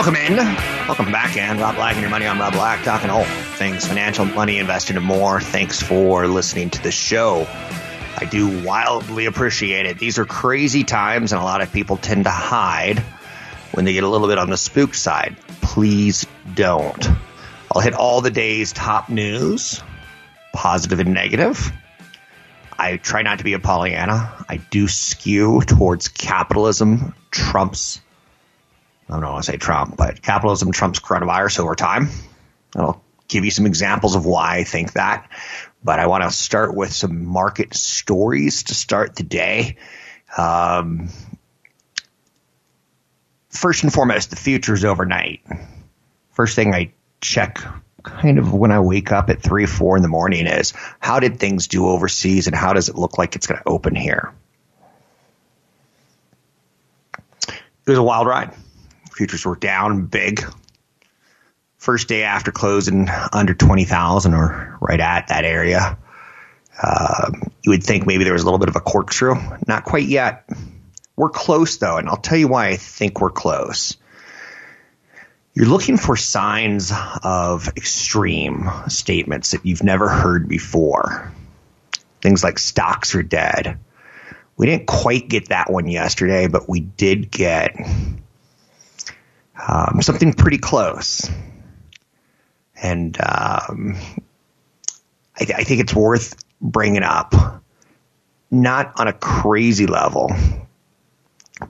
Welcome in. Welcome back, and Rob Black and your money. I'm Rob Black, talking all things financial, money, investing, and more. Thanks for listening to the show. I do wildly appreciate it. These are crazy times, and a lot of people tend to hide when they get a little bit on the spook side. Please don't. I'll hit all the day's top news, positive and negative. I try not to be a Pollyanna. I do skew towards capitalism, Trump's I don't want to say Trump, but capitalism trumps coronavirus over time. I'll give you some examples of why I think that. But I want to start with some market stories to start the day. Um, first and foremost, the futures overnight. First thing I check kind of when I wake up at three, four in the morning is how did things do overseas and how does it look like it's going to open here? It was a wild ride. Futures were down big. First day after closing under 20,000 or right at that area. Um, you would think maybe there was a little bit of a corkscrew. Not quite yet. We're close though, and I'll tell you why I think we're close. You're looking for signs of extreme statements that you've never heard before. Things like stocks are dead. We didn't quite get that one yesterday, but we did get um, something pretty close. And um, I, th- I think it's worth bringing up, not on a crazy level,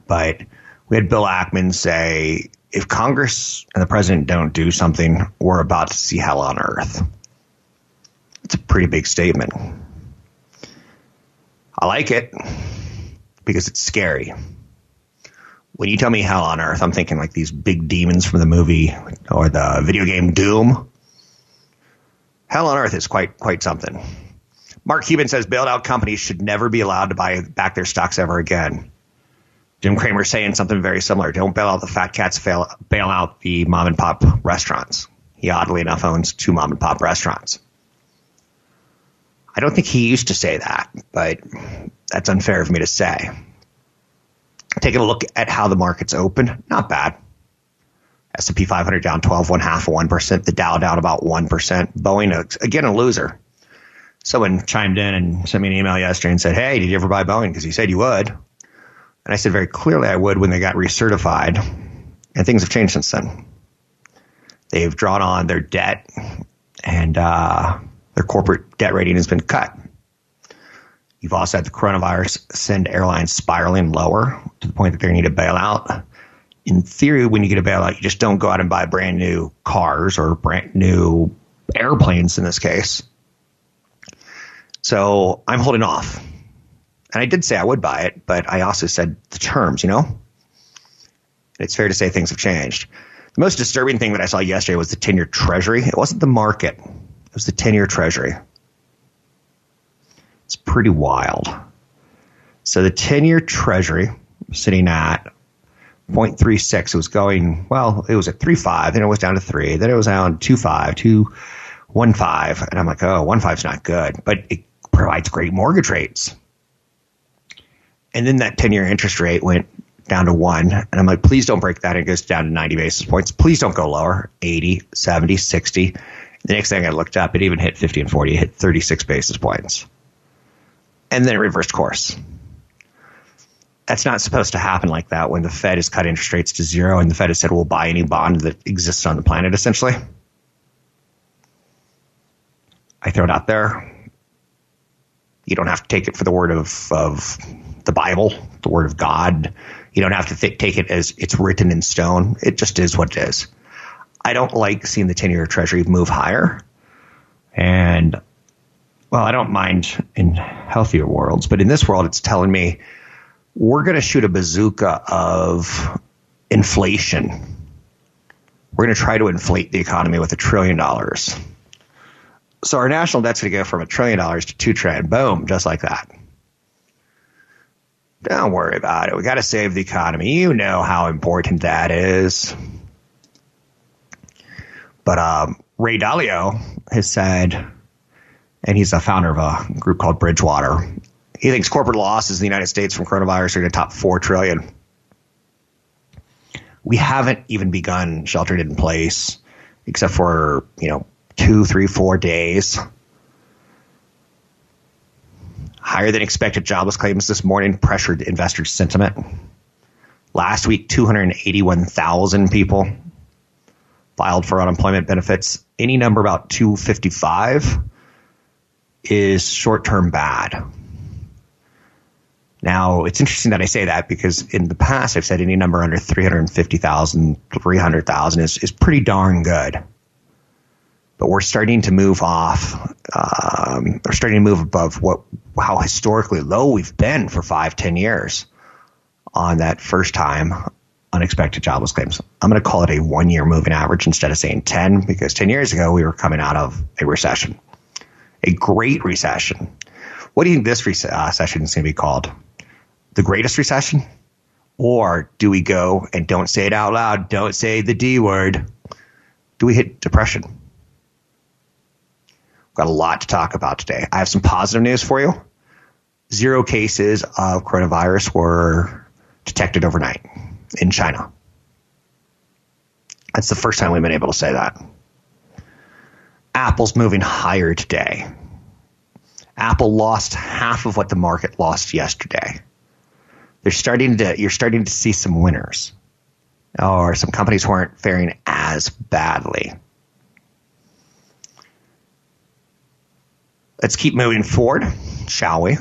but we had Bill Ackman say, if Congress and the president don't do something, we're about to see hell on earth. It's a pretty big statement. I like it because it's scary when you tell me hell on earth, I'm thinking like these big demons from the movie or the video game Doom. Hell on earth is quite quite something. Mark Cuban says bailed out companies should never be allowed to buy back their stocks ever again. Jim Cramer saying something very similar. Don't bail out the fat cats, fail, bail out the mom and pop restaurants. He oddly enough owns two mom and pop restaurants. I don't think he used to say that, but that's unfair of me to say. Taking a look at how the market's open, not bad. S&P 500 down 12, one half of 1%. The Dow down about 1%. Boeing, again, a loser. Someone chimed in and sent me an email yesterday and said, Hey, did you ever buy Boeing? Because you said you would. And I said very clearly I would when they got recertified. And things have changed since then. They've drawn on their debt and uh, their corporate debt rating has been cut. You've also had the coronavirus send airlines spiraling lower to the point that they need a bailout. In theory, when you get a bailout, you just don't go out and buy brand new cars or brand new airplanes in this case. So I'm holding off. And I did say I would buy it, but I also said the terms, you know? It's fair to say things have changed. The most disturbing thing that I saw yesterday was the 10 year treasury. It wasn't the market. It was the 10 year treasury. It's pretty wild. So the 10 year treasury sitting at 0.36. It was going, well, it was at 3.5, then it was down to 3, then it was down to 2.5, 2.15. And I'm like, oh, 1.5 is not good, but it provides great mortgage rates. And then that 10 year interest rate went down to 1. And I'm like, please don't break that. It goes down to 90 basis points. Please don't go lower 80, 70, 60. The next thing I looked up, it even hit 50 and 40, it hit 36 basis points. And then it reversed course that's not supposed to happen like that when the Fed has cut interest rates to zero and the Fed has said we'll buy any bond that exists on the planet, essentially. I throw it out there. You don't have to take it for the word of, of the Bible, the word of God. You don't have to th- take it as it's written in stone. It just is what it is. I don't like seeing the 10 year treasury move higher. And, well, I don't mind in healthier worlds, but in this world, it's telling me we're going to shoot a bazooka of inflation. We're going to try to inflate the economy with a trillion dollars. So our national debt's going to go from a trillion dollars to two trillion. Boom, just like that. Don't worry about it. We got to save the economy. You know how important that is. But um, Ray Dalio has said, and he's a founder of a group called Bridgewater, he thinks corporate losses in the United States from coronavirus are going to top four trillion. We haven't even begun sheltered in place, except for you know two, three, four days. Higher than expected jobless claims this morning pressured investor sentiment. Last week, 281,000 people filed for unemployment benefits. Any number about 255 is short term bad. Now, it's interesting that I say that because in the past I've said any number under 350,000, 300,000 is, is pretty darn good. But we're starting to move off, um, we're starting to move above what, how historically low we've been for five, ten years on that first time unexpected jobless claims. I'm going to call it a one year moving average instead of saying 10 because 10 years ago we were coming out of a recession, a great recession. What do you think this recession is going to be called? the greatest recession? Or do we go and don't say it out loud, don't say the D word? Do we hit depression? Got a lot to talk about today. I have some positive news for you. Zero cases of coronavirus were detected overnight in China. That's the first time we've been able to say that. Apple's moving higher today. Apple lost half of what the market lost yesterday they're starting to you're starting to see some winners, or some companies who aren't faring as badly. Let's keep moving forward, shall we?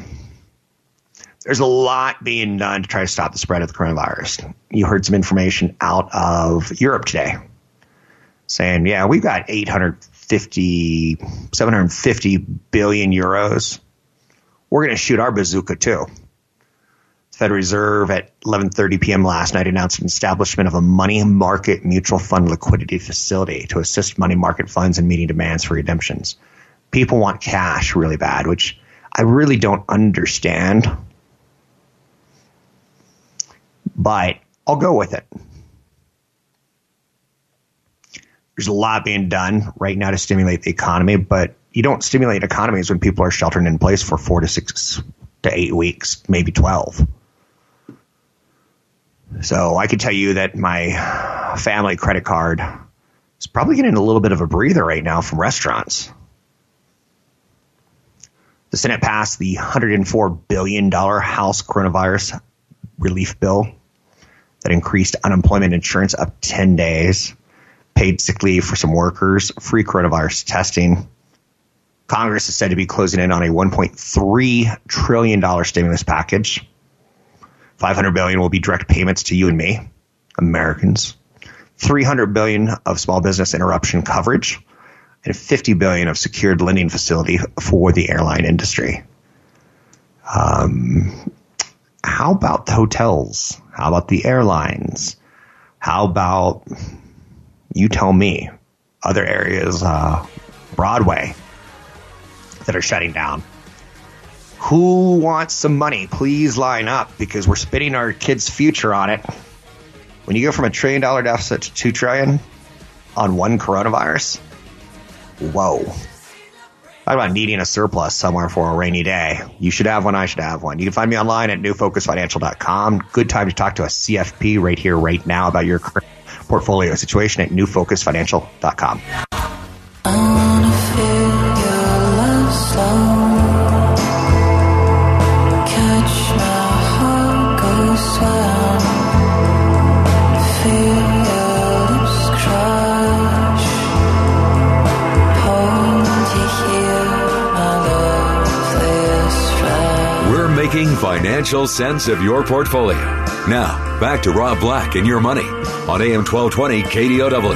There's a lot being done to try to stop the spread of the coronavirus. You heard some information out of Europe today saying, yeah, we've got 850, 750 billion euros. We're going to shoot our bazooka too. Federal Reserve at 11:30 p.m. last night announced an establishment of a money market mutual fund liquidity facility to assist money market funds in meeting demands for redemptions. People want cash really bad, which I really don't understand. But I'll go with it. There's a lot being done right now to stimulate the economy, but you don't stimulate economies when people are sheltering in place for four to six to eight weeks, maybe 12. So I can tell you that my family credit card is probably getting a little bit of a breather right now from restaurants. The Senate passed the $104 billion House coronavirus relief bill that increased unemployment insurance up 10 days, paid sick leave for some workers, free coronavirus testing. Congress is said to be closing in on a $1.3 trillion stimulus package 500 billion will be direct payments to you and me, Americans. 300 billion of small business interruption coverage and 50 billion of secured lending facility for the airline industry. Um, how about the hotels? How about the airlines? How about you tell me other areas uh, Broadway that are shutting down. Who wants some money? Please line up because we're spending our kids' future on it. When you go from a trillion dollar deficit to two trillion on one coronavirus, whoa. Talk about needing a surplus somewhere for a rainy day. You should have one. I should have one. You can find me online at newfocusfinancial.com. Good time to talk to a CFP right here, right now about your portfolio situation at newfocusfinancial.com. making financial sense of your portfolio. Now, back to Rob Black and your money on AM 1220 KDOW.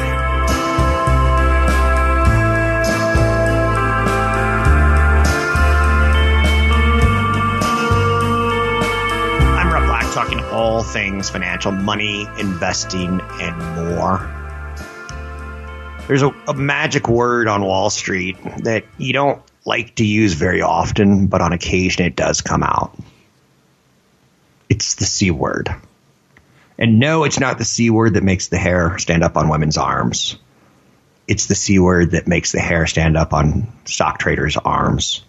I'm Rob Black talking all things financial, money, investing, and more. There's a, a, magic word on Wall Street that you don't like to use very often, but on occasion it does come out. It's the C word. And no, it's not the C word that makes the hair stand up on women's arms. It's the C word that makes the hair stand up on stock traders' arms.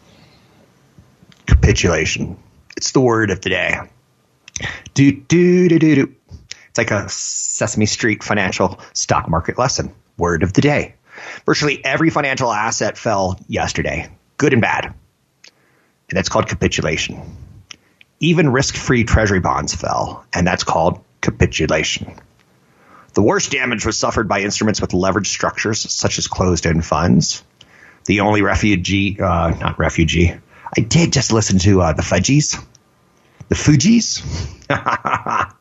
Capitulation. It's the word of the day. Do, do, do, do, do. It's like a Sesame Street financial stock market lesson. Word of the day. Virtually every financial asset fell yesterday good and bad. And that's called capitulation. Even risk free treasury bonds fell, and that's called capitulation. The worst damage was suffered by instruments with leveraged structures, such as closed end funds. The only refugee, uh, not refugee, I did just listen to uh, the Fudgies. The Fugees.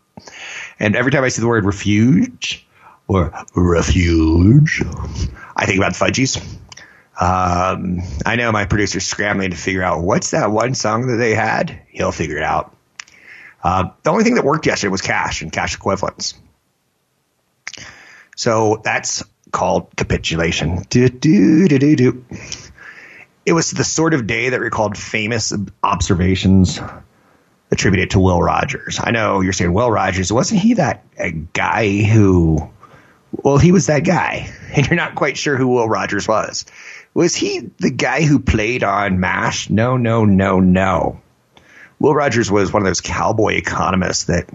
and every time I see the word refuge or refuge, I think about the Fudgies. Um, I know my producer's scrambling to figure out what's that one song that they had. He'll figure it out. Uh, the only thing that worked yesterday was cash and cash equivalents. So that's called capitulation. Do, do, do, do, do. It was the sort of day that recalled famous observations attributed to Will Rogers. I know you're saying Will Rogers. Wasn't he that guy who? Well, he was that guy, and you're not quite sure who Will Rogers was. Was he the guy who played on MASH? No, no, no, no. Will Rogers was one of those cowboy economists that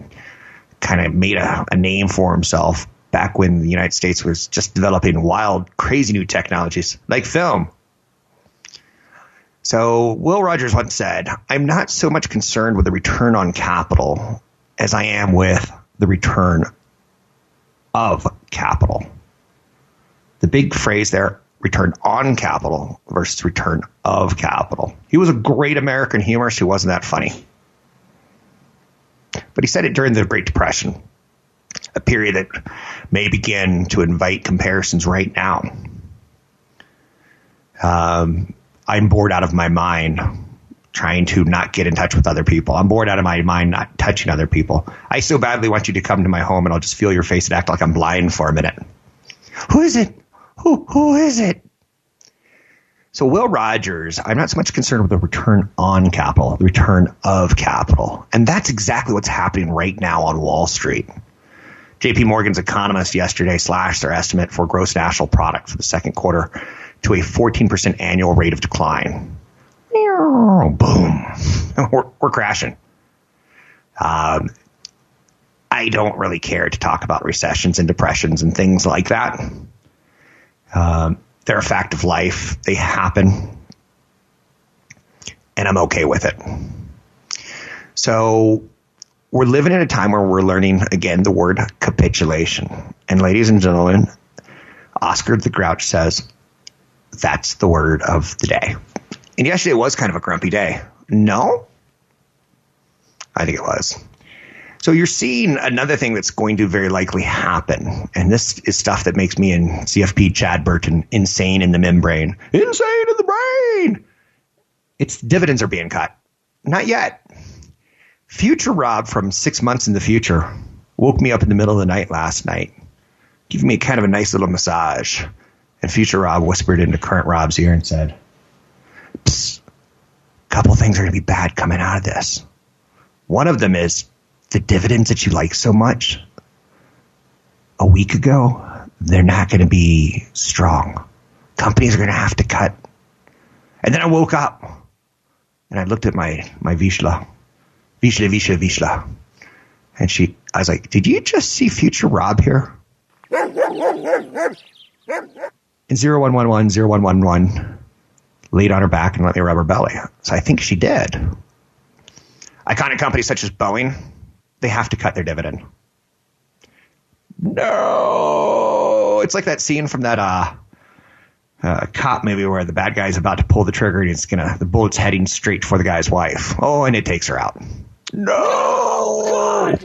kind of made a, a, name for himself back when the United States was just developing wild, crazy new technologies like film. So Will Rogers once said, I'm not so much concerned with the return on capital as I am with the return of capital. The big phrase there, return on capital versus return of capital. He was a great American humorist who wasn't that funny. But he said it during the Great Depression, a period that may begin to invite comparisons right now. Um, I'm bored out of my mind trying to not get in touch with other people. I'm bored out of my mind not touching other people. I so badly want you to come to my home and I'll just feel your face and act like I'm blind for a minute. Who is it? who, who is it? So Will Rogers, I'm not so much concerned with the return on capital, the return of capital. And that's exactly what's happening right now on Wall Street. JP Morgan's economist yesterday slashed their estimate for gross national product for the second quarter to a 14% annual rate of decline. Boom. we're, we're crashing. Um, I don't really care to talk about recessions and depressions and things like that. Um, they're a fact of life. They happen. And I'm okay with it. So we're living in a time where we're learning again the word capitulation. And ladies and gentlemen, Oscar the Grouch says that's the word of the day. And yesterday was kind of a grumpy day. No? I think it was. So you're seeing another thing that's going to very likely happen. And this is stuff that makes me and CFP Chad Burton insane in the membrane. Insane in the brain! It's dividends are being cut. Not yet. Future Rob from six months in the future woke me up in the middle of the night last night, giving me kind of a nice little massage. And future Rob whispered into current Rob's ear and said, Psst, a couple things are going to be bad coming out of this. One of them is the dividends that you like so much a week ago, they're not going to be strong. Companies are going to have to cut. And then I woke up and I looked at my, my Vishla, Vishla, Vishla, Vizsla. And she, I was like, did you just see future Rob here? And 0111, 0111 laid on her back and let me rub her belly. So I think she did. Iconic companies such as Boeing, they have to cut their dividend. No, it's like that scene from that uh, uh, cop movie where the bad guy's about to pull the trigger and it's gonna the bullet's heading straight for the guy's wife. Oh, and it takes her out. No.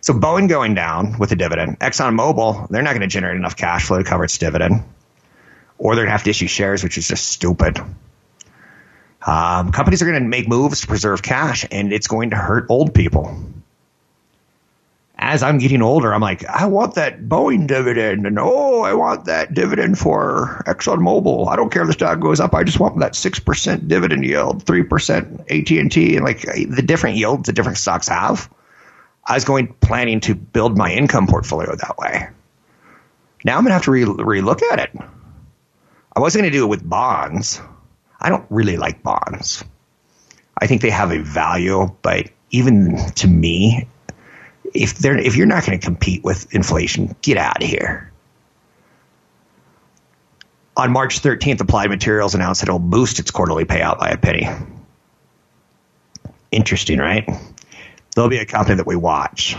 so Boeing going down with a dividend. ExxonMobil, they're not going to generate enough cash flow to cover its dividend, or they're going to have to issue shares, which is just stupid. Um, companies are going to make moves to preserve cash, and it's going to hurt old people. As I'm getting older, I'm like, I want that Boeing dividend, and oh, I want that dividend for ExxonMobil. I don't care if the stock goes up. I just want that six percent dividend yield, three percent AT and T, and like the different yields the different stocks have. I was going planning to build my income portfolio that way. Now I'm going to have to re- relook at it. I wasn't going to do it with bonds. I don't really like bonds. I think they have a value, but even to me, if they're if you're not going to compete with inflation, get out of here. On March 13th, Applied Materials announced that it'll boost its quarterly payout by a penny. Interesting, right? There'll be a company that we watch.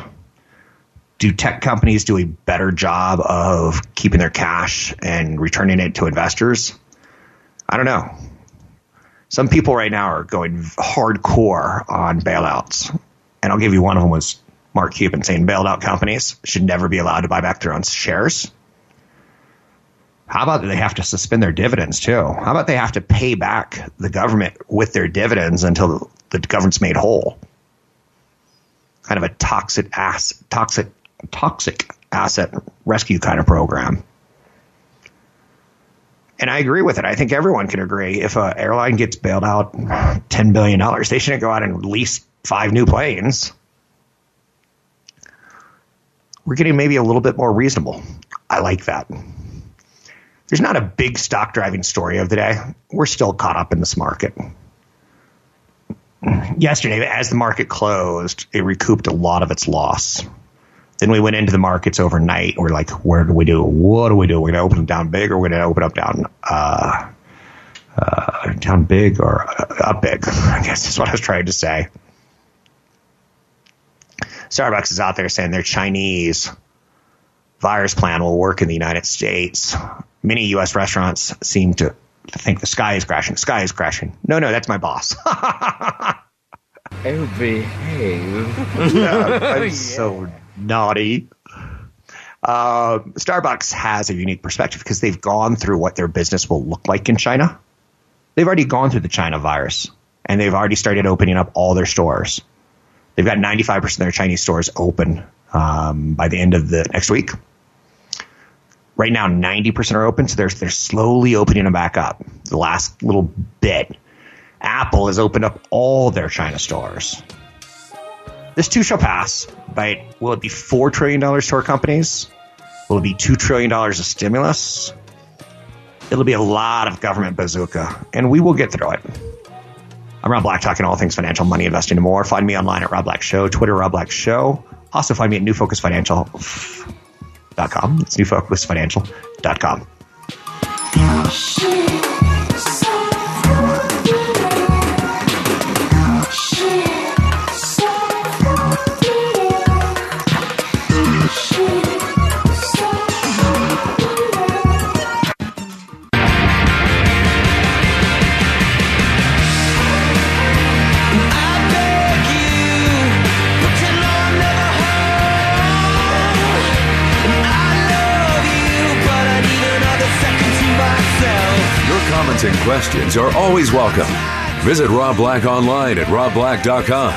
Do tech companies do a better job of keeping their cash and returning it to investors? I don't know. Some people right now are going hardcore on bailouts. And I'll give you one of them was Mark Cuban saying bailed out companies should never be allowed to buy back their own shares. How about they have to suspend their dividends too? How about they have to pay back the government with their dividends until the government's made whole? Kind of a toxic ass, toxic, toxic asset rescue kind of program. And I agree with it. I think everyone can agree. If an airline gets bailed out $10 billion, they shouldn't go out and lease five new planes. We're getting maybe a little bit more reasonable. I like that. There's not a big stock driving story of the day. We're still caught up in this market. Yesterday, as the market closed, it recouped a lot of its loss. Then we went into the markets overnight. We're like, where do we do? What do we do? We're going to open them down big, or we're going to open up down uh, uh, down big, or uh, up big. I guess is what I was trying to say. Starbucks is out there saying their Chinese virus plan will work in the United States. Many U.S. restaurants seem to think the sky is crashing. The sky is crashing. No, no, that's my boss. oh, behave. yeah, I'm so naughty. Uh, Starbucks has a unique perspective because they've gone through what their business will look like in China. They've already gone through the China virus and they've already started opening up all their stores. They've got 95% of their Chinese stores open um, by the end of the next week. Right now, 90% are open, so they're, they're slowly opening them back up. The last little bit. Apple has opened up all their China stores. This too shall pass, but will it be $4 trillion to our companies? Will it be $2 trillion of stimulus? It'll be a lot of government bazooka, and we will get through it. I'm Rob Black, talking all things financial, money, investing, and more. Find me online at Rob Black Show, Twitter, Rob Black Show. Also find me at newfocusfinancial.com. It's newfocusfinancial.com. Your comments and questions are always welcome. Visit Rob Black online at robblack.com.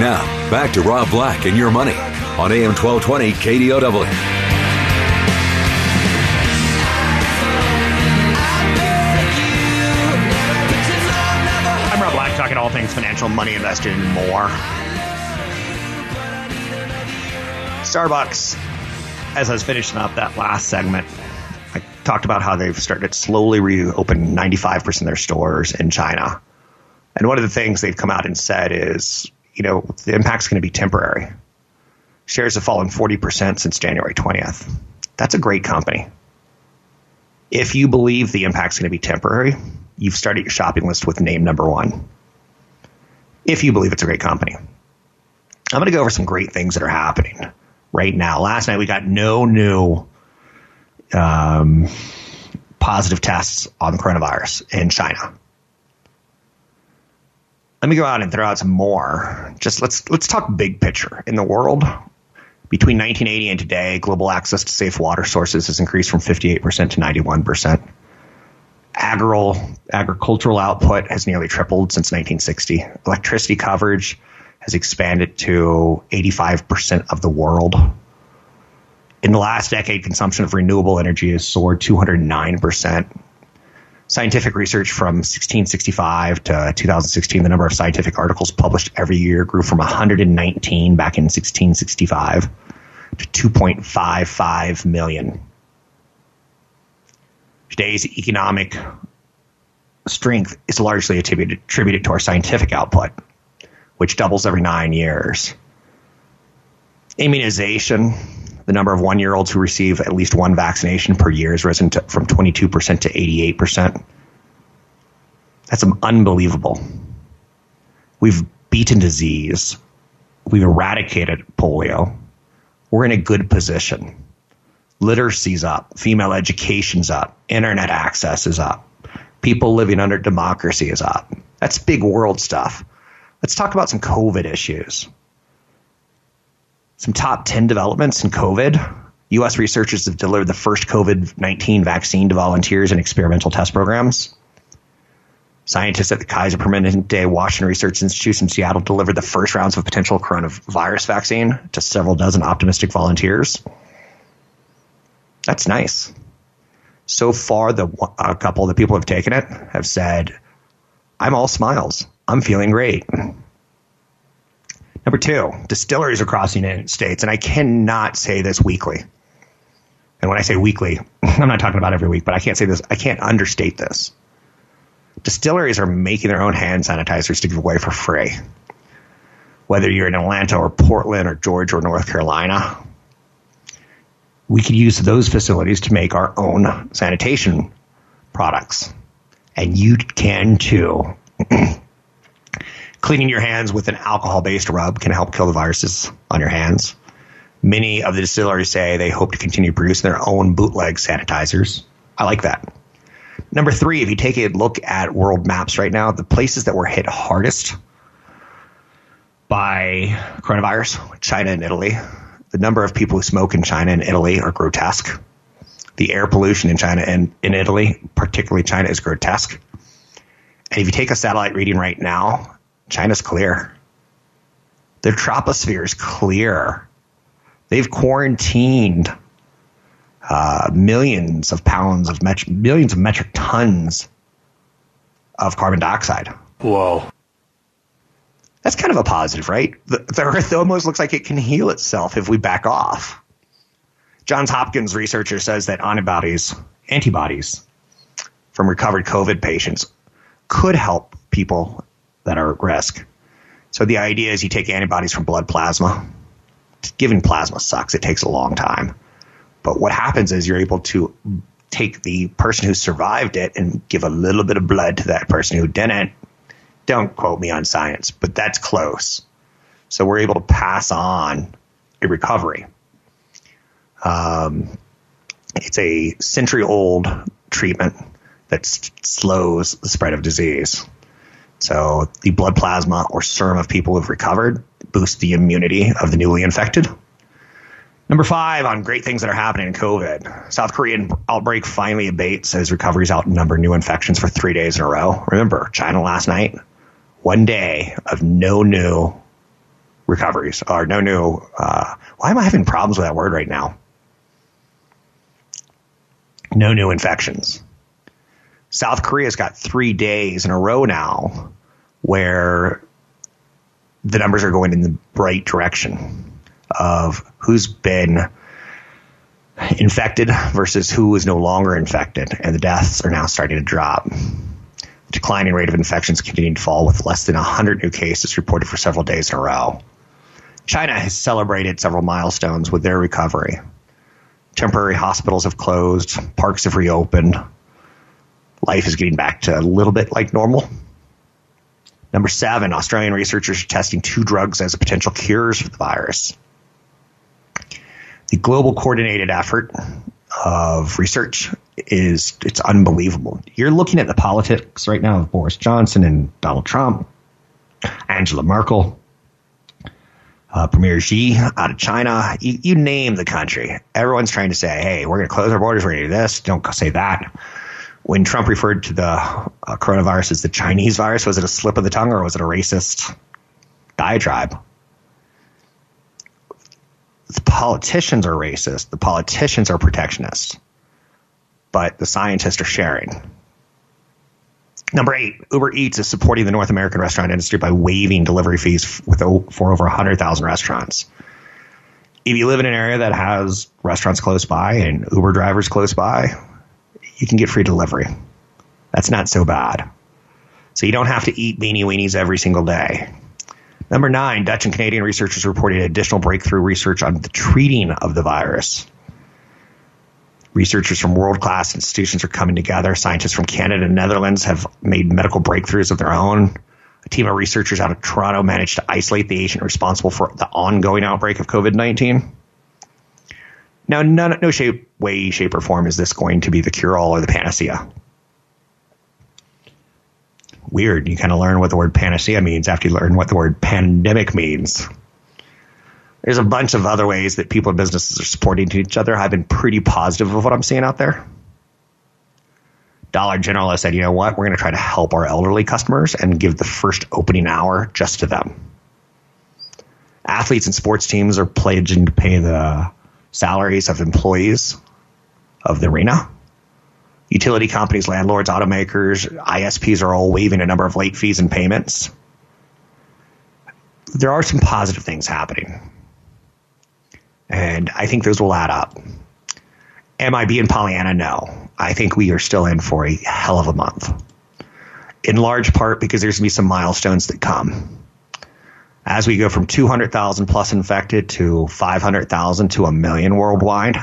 Now, back to Rob Black and your money on AM 1220 KDOW. talking all things financial, money, investing, and more. Starbucks, as I was finishing up that last segment, talked about how they've started slowly reopen 95% of their stores in China. And one of the things they've come out and said is, you know, the impact's going to be temporary. Shares have fallen 40% since January 20th. That's a great company. If you believe the impact's going to be temporary, you've started your shopping list with name number one. If you believe it's a great company. I'm going to go over some great things that are happening right now. Last night we got no new um, positive tests on coronavirus in China. Let me go out and throw out some more. Just let's let's talk big picture in the world. Between 1980 and today, global access to safe water sources has increased from 58% to 91%. Agral, agricultural output has nearly tripled since 1960. Electricity coverage has expanded to 85% of the world. In the last decade, consumption of renewable energy has soared 209%. Scientific research from 1665 to 2016, the number of scientific articles published every year grew from 119 back in 1665 to 2.55 million. Today's economic strength is largely attributed, attributed to our scientific output, which doubles every nine years. Immunization, the number of one year olds who receive at least one vaccination per year has risen to, from 22% to 88%. That's unbelievable. We've beaten disease. We've eradicated polio. We're in a good position. Literacy's up. Female education's up. Internet access is up. People living under democracy is up. That's big world stuff. Let's talk about some COVID issues. Some top 10 developments in COVID. U.S. researchers have delivered the first COVID 19 vaccine to volunteers in experimental test programs. Scientists at the Kaiser Permanente Washington Research Institute in Seattle delivered the first rounds of potential coronavirus vaccine to several dozen optimistic volunteers. That's nice. So far, the a couple of the people who have taken it have said, "I'm all smiles. I'm feeling great." Number two, distilleries across the United States, and I cannot say this weekly. And when I say weekly, I'm not talking about every week, but I can't say this. I can't understate this. Distilleries are making their own hand sanitizers to give away for free. Whether you're in Atlanta or Portland or Georgia or North Carolina, we could use those facilities to make our own sanitation products. And you can too. Cleaning your hands with an alcohol based rub can help kill the viruses on your hands. Many of the distilleries say they hope to continue producing their own bootleg sanitizers. I like that. Number three, if you take a look at world maps right now, the places that were hit hardest by coronavirus, China and Italy, the number of people who smoke in China and Italy are grotesque. The air pollution in China and in Italy, particularly China, is grotesque. And if you take a satellite reading right now, China's clear. Their troposphere is clear. They've quarantined uh, millions of pounds of met- millions of metric tons of carbon dioxide. Whoa. That's kind of a positive, right? The, the Earth almost looks like it can heal itself if we back off. Johns Hopkins researcher says that antibodies, antibodies from recovered COVID patients could help people that are at risk. So the idea is you take antibodies from blood plasma. Giving plasma sucks. It takes a long time. But what happens is you're able to take the person who survived it and give a little bit of blood to that person who didn't don't quote me on science, but that's close. So we're able to pass on a recovery. Um, it's a century old treatment that slows the spread of disease. So the blood plasma or serum of people who've recovered boosts the immunity of the newly infected. Number five on great things that are happening in COVID. South Korean outbreak finally abates as recoveries outnumber new infections for three days in a row. Remember, China last night one day of no new recoveries or no new. Uh, why am I having problems with that word right now? No new infections. South Korea's got three days in a row now where the numbers are going in the right direction of who's been infected versus who is no longer infected, and the deaths are now starting to drop. The declining rate of infections continuing to fall with less than 100 new cases reported for several days in a row. China has celebrated several milestones with their recovery. Temporary hospitals have closed, parks have reopened, life is getting back to a little bit like normal. Number seven, Australian researchers are testing two drugs as potential cures for the virus. The global coordinated effort of research is it's unbelievable. You're looking at the politics right now of Boris Johnson and Donald Trump, Angela Merkel, uh, Premier Xi out of China. You, you name the country. Everyone's trying to say, hey, we're going to close our borders. We're going to do this. Don't say that. When Trump referred to the uh, coronavirus as the Chinese virus, was it a slip of the tongue or was it a racist diatribe? The politicians are racist. The politicians are protectionist. But the scientists are sharing. Number eight, Uber Eats is supporting the North American restaurant industry by waiving delivery fees with, for over 100,000 restaurants. If you live in an area that has restaurants close by and Uber drivers close by, you can get free delivery. That's not so bad. So you don't have to eat beanie weenies every single day. Number nine, Dutch and Canadian researchers reported additional breakthrough research on the treating of the virus. Researchers from world class institutions are coming together. Scientists from Canada and Netherlands have made medical breakthroughs of their own. A team of researchers out of Toronto managed to isolate the agent responsible for the ongoing outbreak of COVID 19. Now, none, no shape, way, shape, or form is this going to be the cure all or the panacea. Weird. You kind of learn what the word panacea means after you learn what the word pandemic means. There's a bunch of other ways that people and businesses are supporting each other. I've been pretty positive of what I'm seeing out there. Dollar General has said, you know what, we're going to try to help our elderly customers and give the first opening hour just to them. Athletes and sports teams are pledging to pay the salaries of employees of the arena. Utility companies, landlords, automakers, ISPs are all waiving a number of late fees and payments. There are some positive things happening. And I think those will add up. Am I being Pollyanna? No. I think we are still in for a hell of a month. In large part because there's going to be some milestones that come. As we go from 200,000 plus infected to 500,000 to a million worldwide,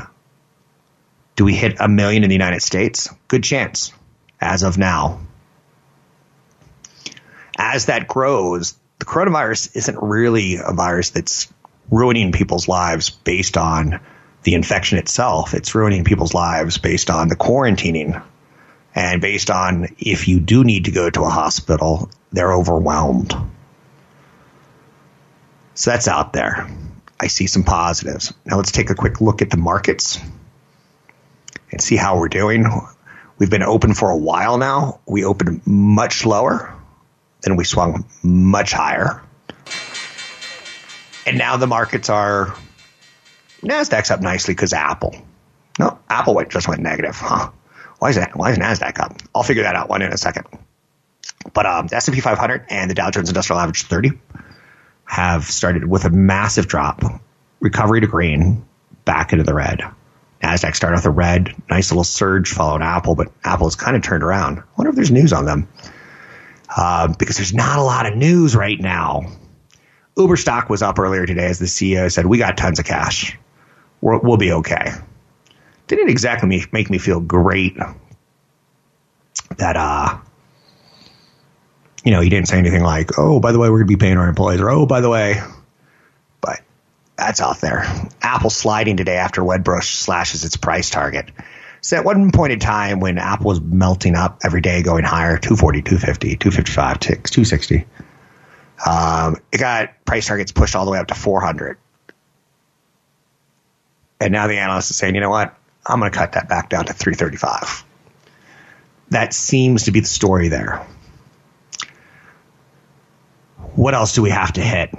do we hit a million in the United States? Good chance as of now. As that grows, the coronavirus isn't really a virus that's ruining people's lives based on the infection itself. It's ruining people's lives based on the quarantining and based on if you do need to go to a hospital, they're overwhelmed. So that's out there. I see some positives. Now let's take a quick look at the markets and see how we're doing. We've been open for a while now. We opened much lower, then we swung much higher. And now the markets are Nasdaq's up nicely because Apple. No, Apple went, just went negative, huh? Why is that? Why is Nasdaq up? I'll figure that out one in a second. But um, the S&P 500 and the Dow Jones Industrial Average 30 have started with a massive drop, recovery to green, back into the red. Nasdaq started with a red, nice little surge, followed Apple, but Apple has kind of turned around. I wonder if there's news on them uh, because there's not a lot of news right now. Uber stock was up earlier today as the CEO said, "We got tons of cash. we will be okay." Didn't exactly make me feel great that uh, you know, he didn't say anything like, "Oh, by the way, we're going to be paying our employees," or "Oh, by the way." That's out there. Apple sliding today after Wedbush slashes its price target. So at one point in time when Apple was melting up every day, going higher, 240, 250, 255, 260 um, it got price targets pushed all the way up to 400. And now the analyst is saying, you know what? I'm going to cut that back down to 335. That seems to be the story there. What else do we have to hit?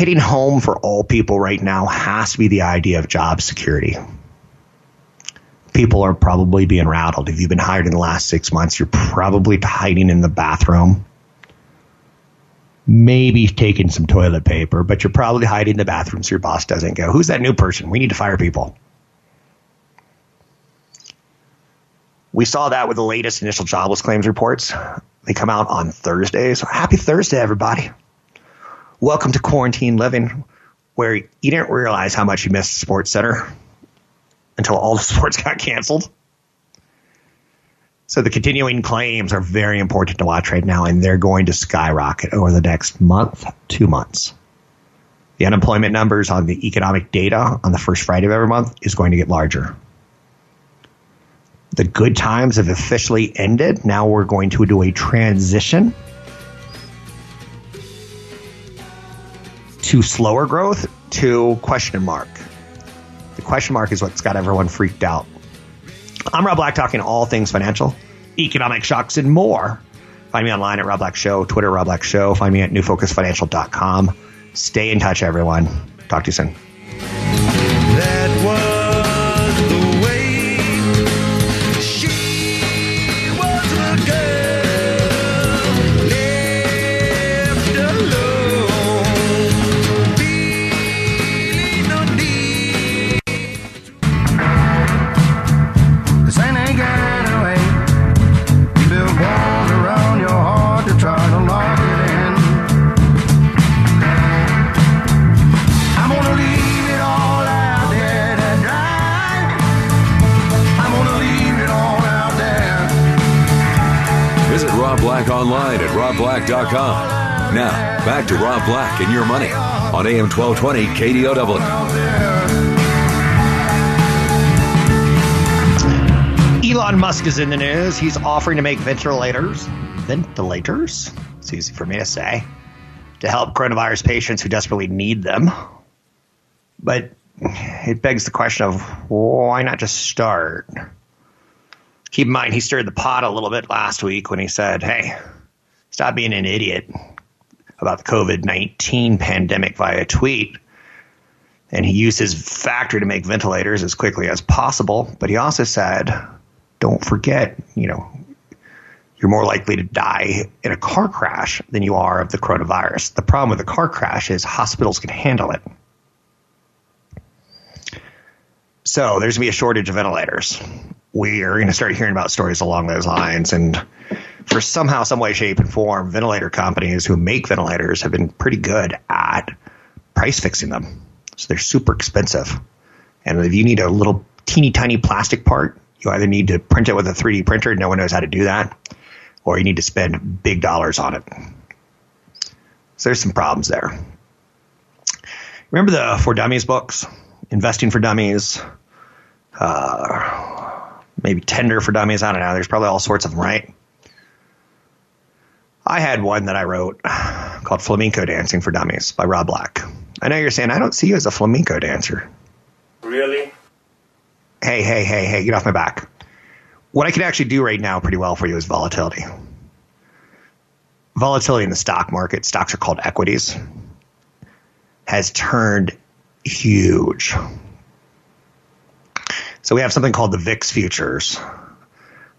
Hitting home for all people right now has to be the idea of job security. people are probably being rattled. If you've been hired in the last six months, you're probably hiding in the bathroom. Maybe taking some toilet paper, but you're probably hiding in the bathroom so your boss doesn't go, Who's that new person? We need to fire people. We saw that with the latest initial jobless claims reports. They come out on Thursday. So happy Thursday, everybody. Welcome to Quarantine Living, where you didn't realize how much you missed Sports Center until all the sports got canceled. So the continuing claims are very important to watch right now, and they're going to skyrocket over the next month, two months. The unemployment numbers on the economic data on the first Friday of every month is going to get larger. The good times have officially ended. Now we're going to do a transition to slower growth to question mark. The question mark is what's got everyone freaked out. I'm Rob Black, talking all things financial, economic shocks, and more. Find me online at Rob Black Show, Twitter Rob Black Show. Find me at newfocusfinancial.com. Stay in touch, everyone. Talk to you soon. Online at robblack.com. Now, back to Rob Black and your money on AM 1220 KDOW. Elon Musk is in the news. He's offering to make ventilators, ventilators, it's easy for me to say, to help coronavirus patients who desperately need them. But it begs the question of why not just start? Keep in mind he stirred the pot a little bit last week when he said, "Hey, stop being an idiot about the COVID nineteen pandemic via tweet." And he used his factory to make ventilators as quickly as possible. But he also said, "Don't forget, you know, you're more likely to die in a car crash than you are of the coronavirus. The problem with a car crash is hospitals can handle it." So there's going to be a shortage of ventilators we are going to start hearing about stories along those lines. And for somehow, some way, shape, and form, ventilator companies who make ventilators have been pretty good at price fixing them. So they're super expensive. And if you need a little teeny tiny plastic part, you either need to print it with a 3D printer, no one knows how to do that, or you need to spend big dollars on it. So there's some problems there. Remember the For Dummies books? Investing for Dummies, uh, maybe Tender for Dummies. I don't know. There's probably all sorts of them, right? I had one that I wrote called Flamenco Dancing for Dummies by Rob Black. I know you're saying, I don't see you as a flamenco dancer. Really? Hey, hey, hey, hey, get off my back. What I can actually do right now pretty well for you is volatility. Volatility in the stock market, stocks are called equities, has turned huge. So we have something called the VIX futures,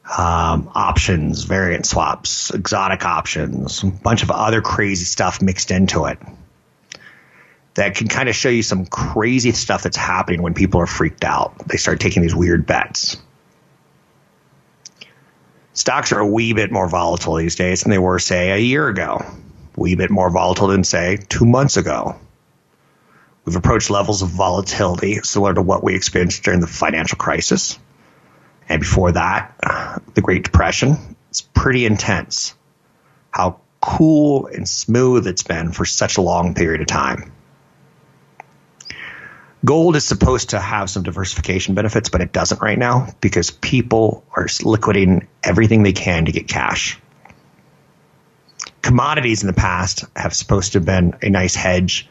um, options, variance swaps, exotic options, a bunch of other crazy stuff mixed into it that can kind of show you some crazy stuff that's happening when people are freaked out. They start taking these weird bets. Stocks are a wee bit more volatile these days than they were, say, a year ago. A wee bit more volatile than, say, two months ago. We've approached levels of volatility similar to what we experienced during the financial crisis. And before that, the Great Depression. It's pretty intense how cool and smooth it's been for such a long period of time. Gold is supposed to have some diversification benefits, but it doesn't right now because people are liquidating everything they can to get cash. Commodities in the past have supposed to have been a nice hedge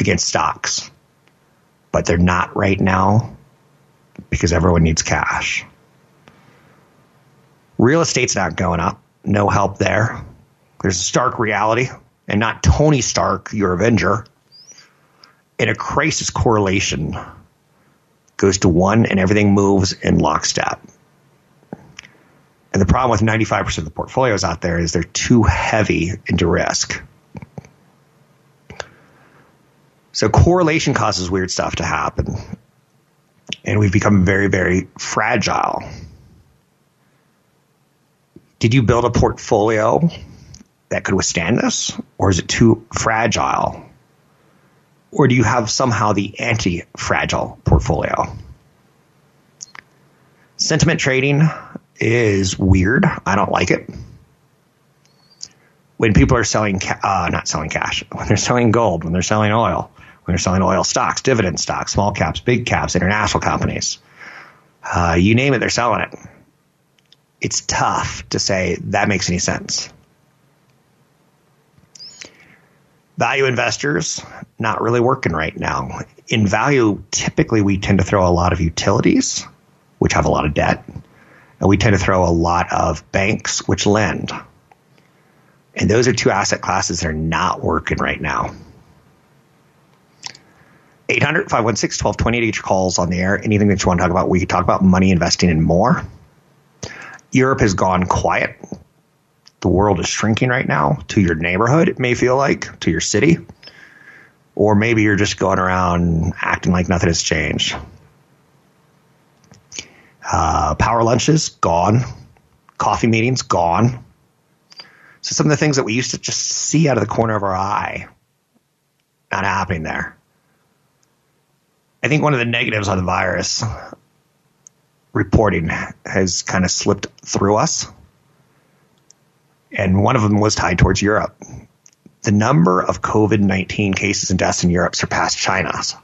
against stocks, but they're not right now because everyone needs cash. Real estate's not going up. No help there. There's a stark reality, and not Tony Stark, your Avenger, in a crisis correlation goes to one and everything moves in lockstep. And the problem with 95% of the portfolios out there is they're too heavy into risk. So correlation causes weird stuff to happen. And we've become very, very fragile. Did you build a portfolio that could withstand this? Or is it too fragile? Or do you have somehow the anti fragile portfolio? Sentiment trading is weird. I don't like it. When people are selling, ca- uh, not selling cash, when they're selling gold, when they're selling oil, they're selling oil stocks, dividend stocks, small caps, big caps, international companies, uh, you name it, they're selling it. It's tough to say that makes any sense. Value investors, not really working right now. In value, typically we tend to throw a lot of utilities, which have a lot of debt, and we tend to throw a lot of banks, which lend. And those are two asset classes that are not working right now. 800 516 1220 to get your calls on the air. Anything that you want to talk about, we can talk about money investing and more. Europe has gone quiet. The world is shrinking right now to your neighborhood, it may feel like, to your city. Or maybe you're just going around acting like nothing has changed. Uh, power lunches, gone. Coffee meetings, gone. So some of the things that we used to just see out of the corner of our eye, not happening there. I think one of the negatives on the virus reporting has kind of slipped through us. And one of them was tied towards Europe. The number of COVID 19 cases and deaths in Europe surpassed China's.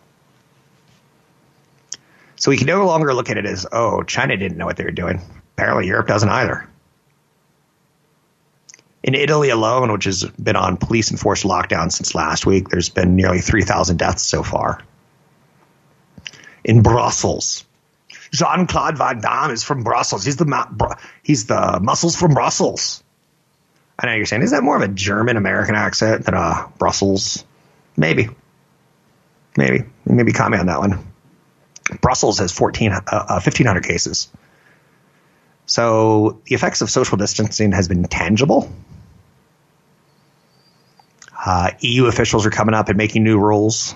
So we can no longer look at it as, oh, China didn't know what they were doing. Apparently, Europe doesn't either. In Italy alone, which has been on police enforced lockdown since last week, there's been nearly 3,000 deaths so far. In Brussels, Jean Claude Van Damme is from Brussels. He's the he's the muscles from Brussels. I know you're saying, is that more of a German American accent than a Brussels? Maybe, maybe, maybe comment on that one. Brussels has 14, uh, 1,500 uh, cases. So the effects of social distancing has been tangible. Uh, EU officials are coming up and making new rules.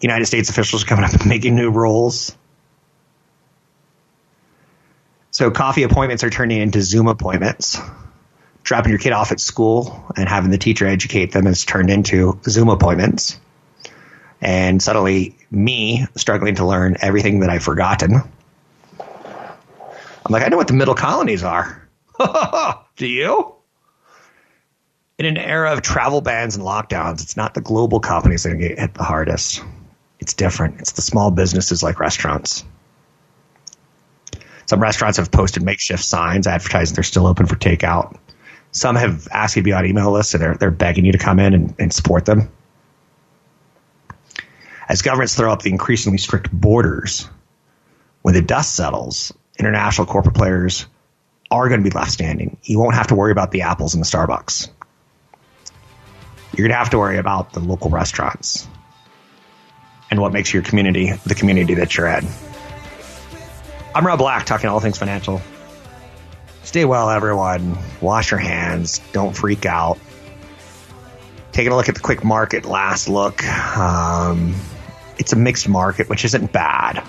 United States officials are coming up and making new rules. So coffee appointments are turning into Zoom appointments. Dropping your kid off at school and having the teacher educate them has turned into Zoom appointments. And suddenly, me struggling to learn everything that I've forgotten. I'm like, I know what the middle colonies are. Do you? In an era of travel bans and lockdowns, it's not the global companies that get hit the hardest. It's different. It's the small businesses like restaurants. Some restaurants have posted makeshift signs advertising they're still open for takeout. Some have asked you to be on email lists and they're, they're begging you to come in and, and support them. As governments throw up the increasingly strict borders, when the dust settles, international corporate players are going to be left standing. You won't have to worry about the apples and the Starbucks. You're going to have to worry about the local restaurants and what makes your community the community that you're in. I'm Rob Black, talking all things financial. Stay well, everyone. Wash your hands. Don't freak out. Taking a look at the quick market, last look. Um, it's a mixed market, which isn't bad.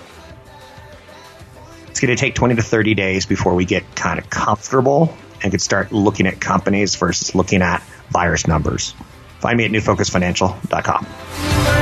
It's going to take 20 to 30 days before we get kind of comfortable and could start looking at companies versus looking at virus numbers. Find me at newfocusfinancial.com.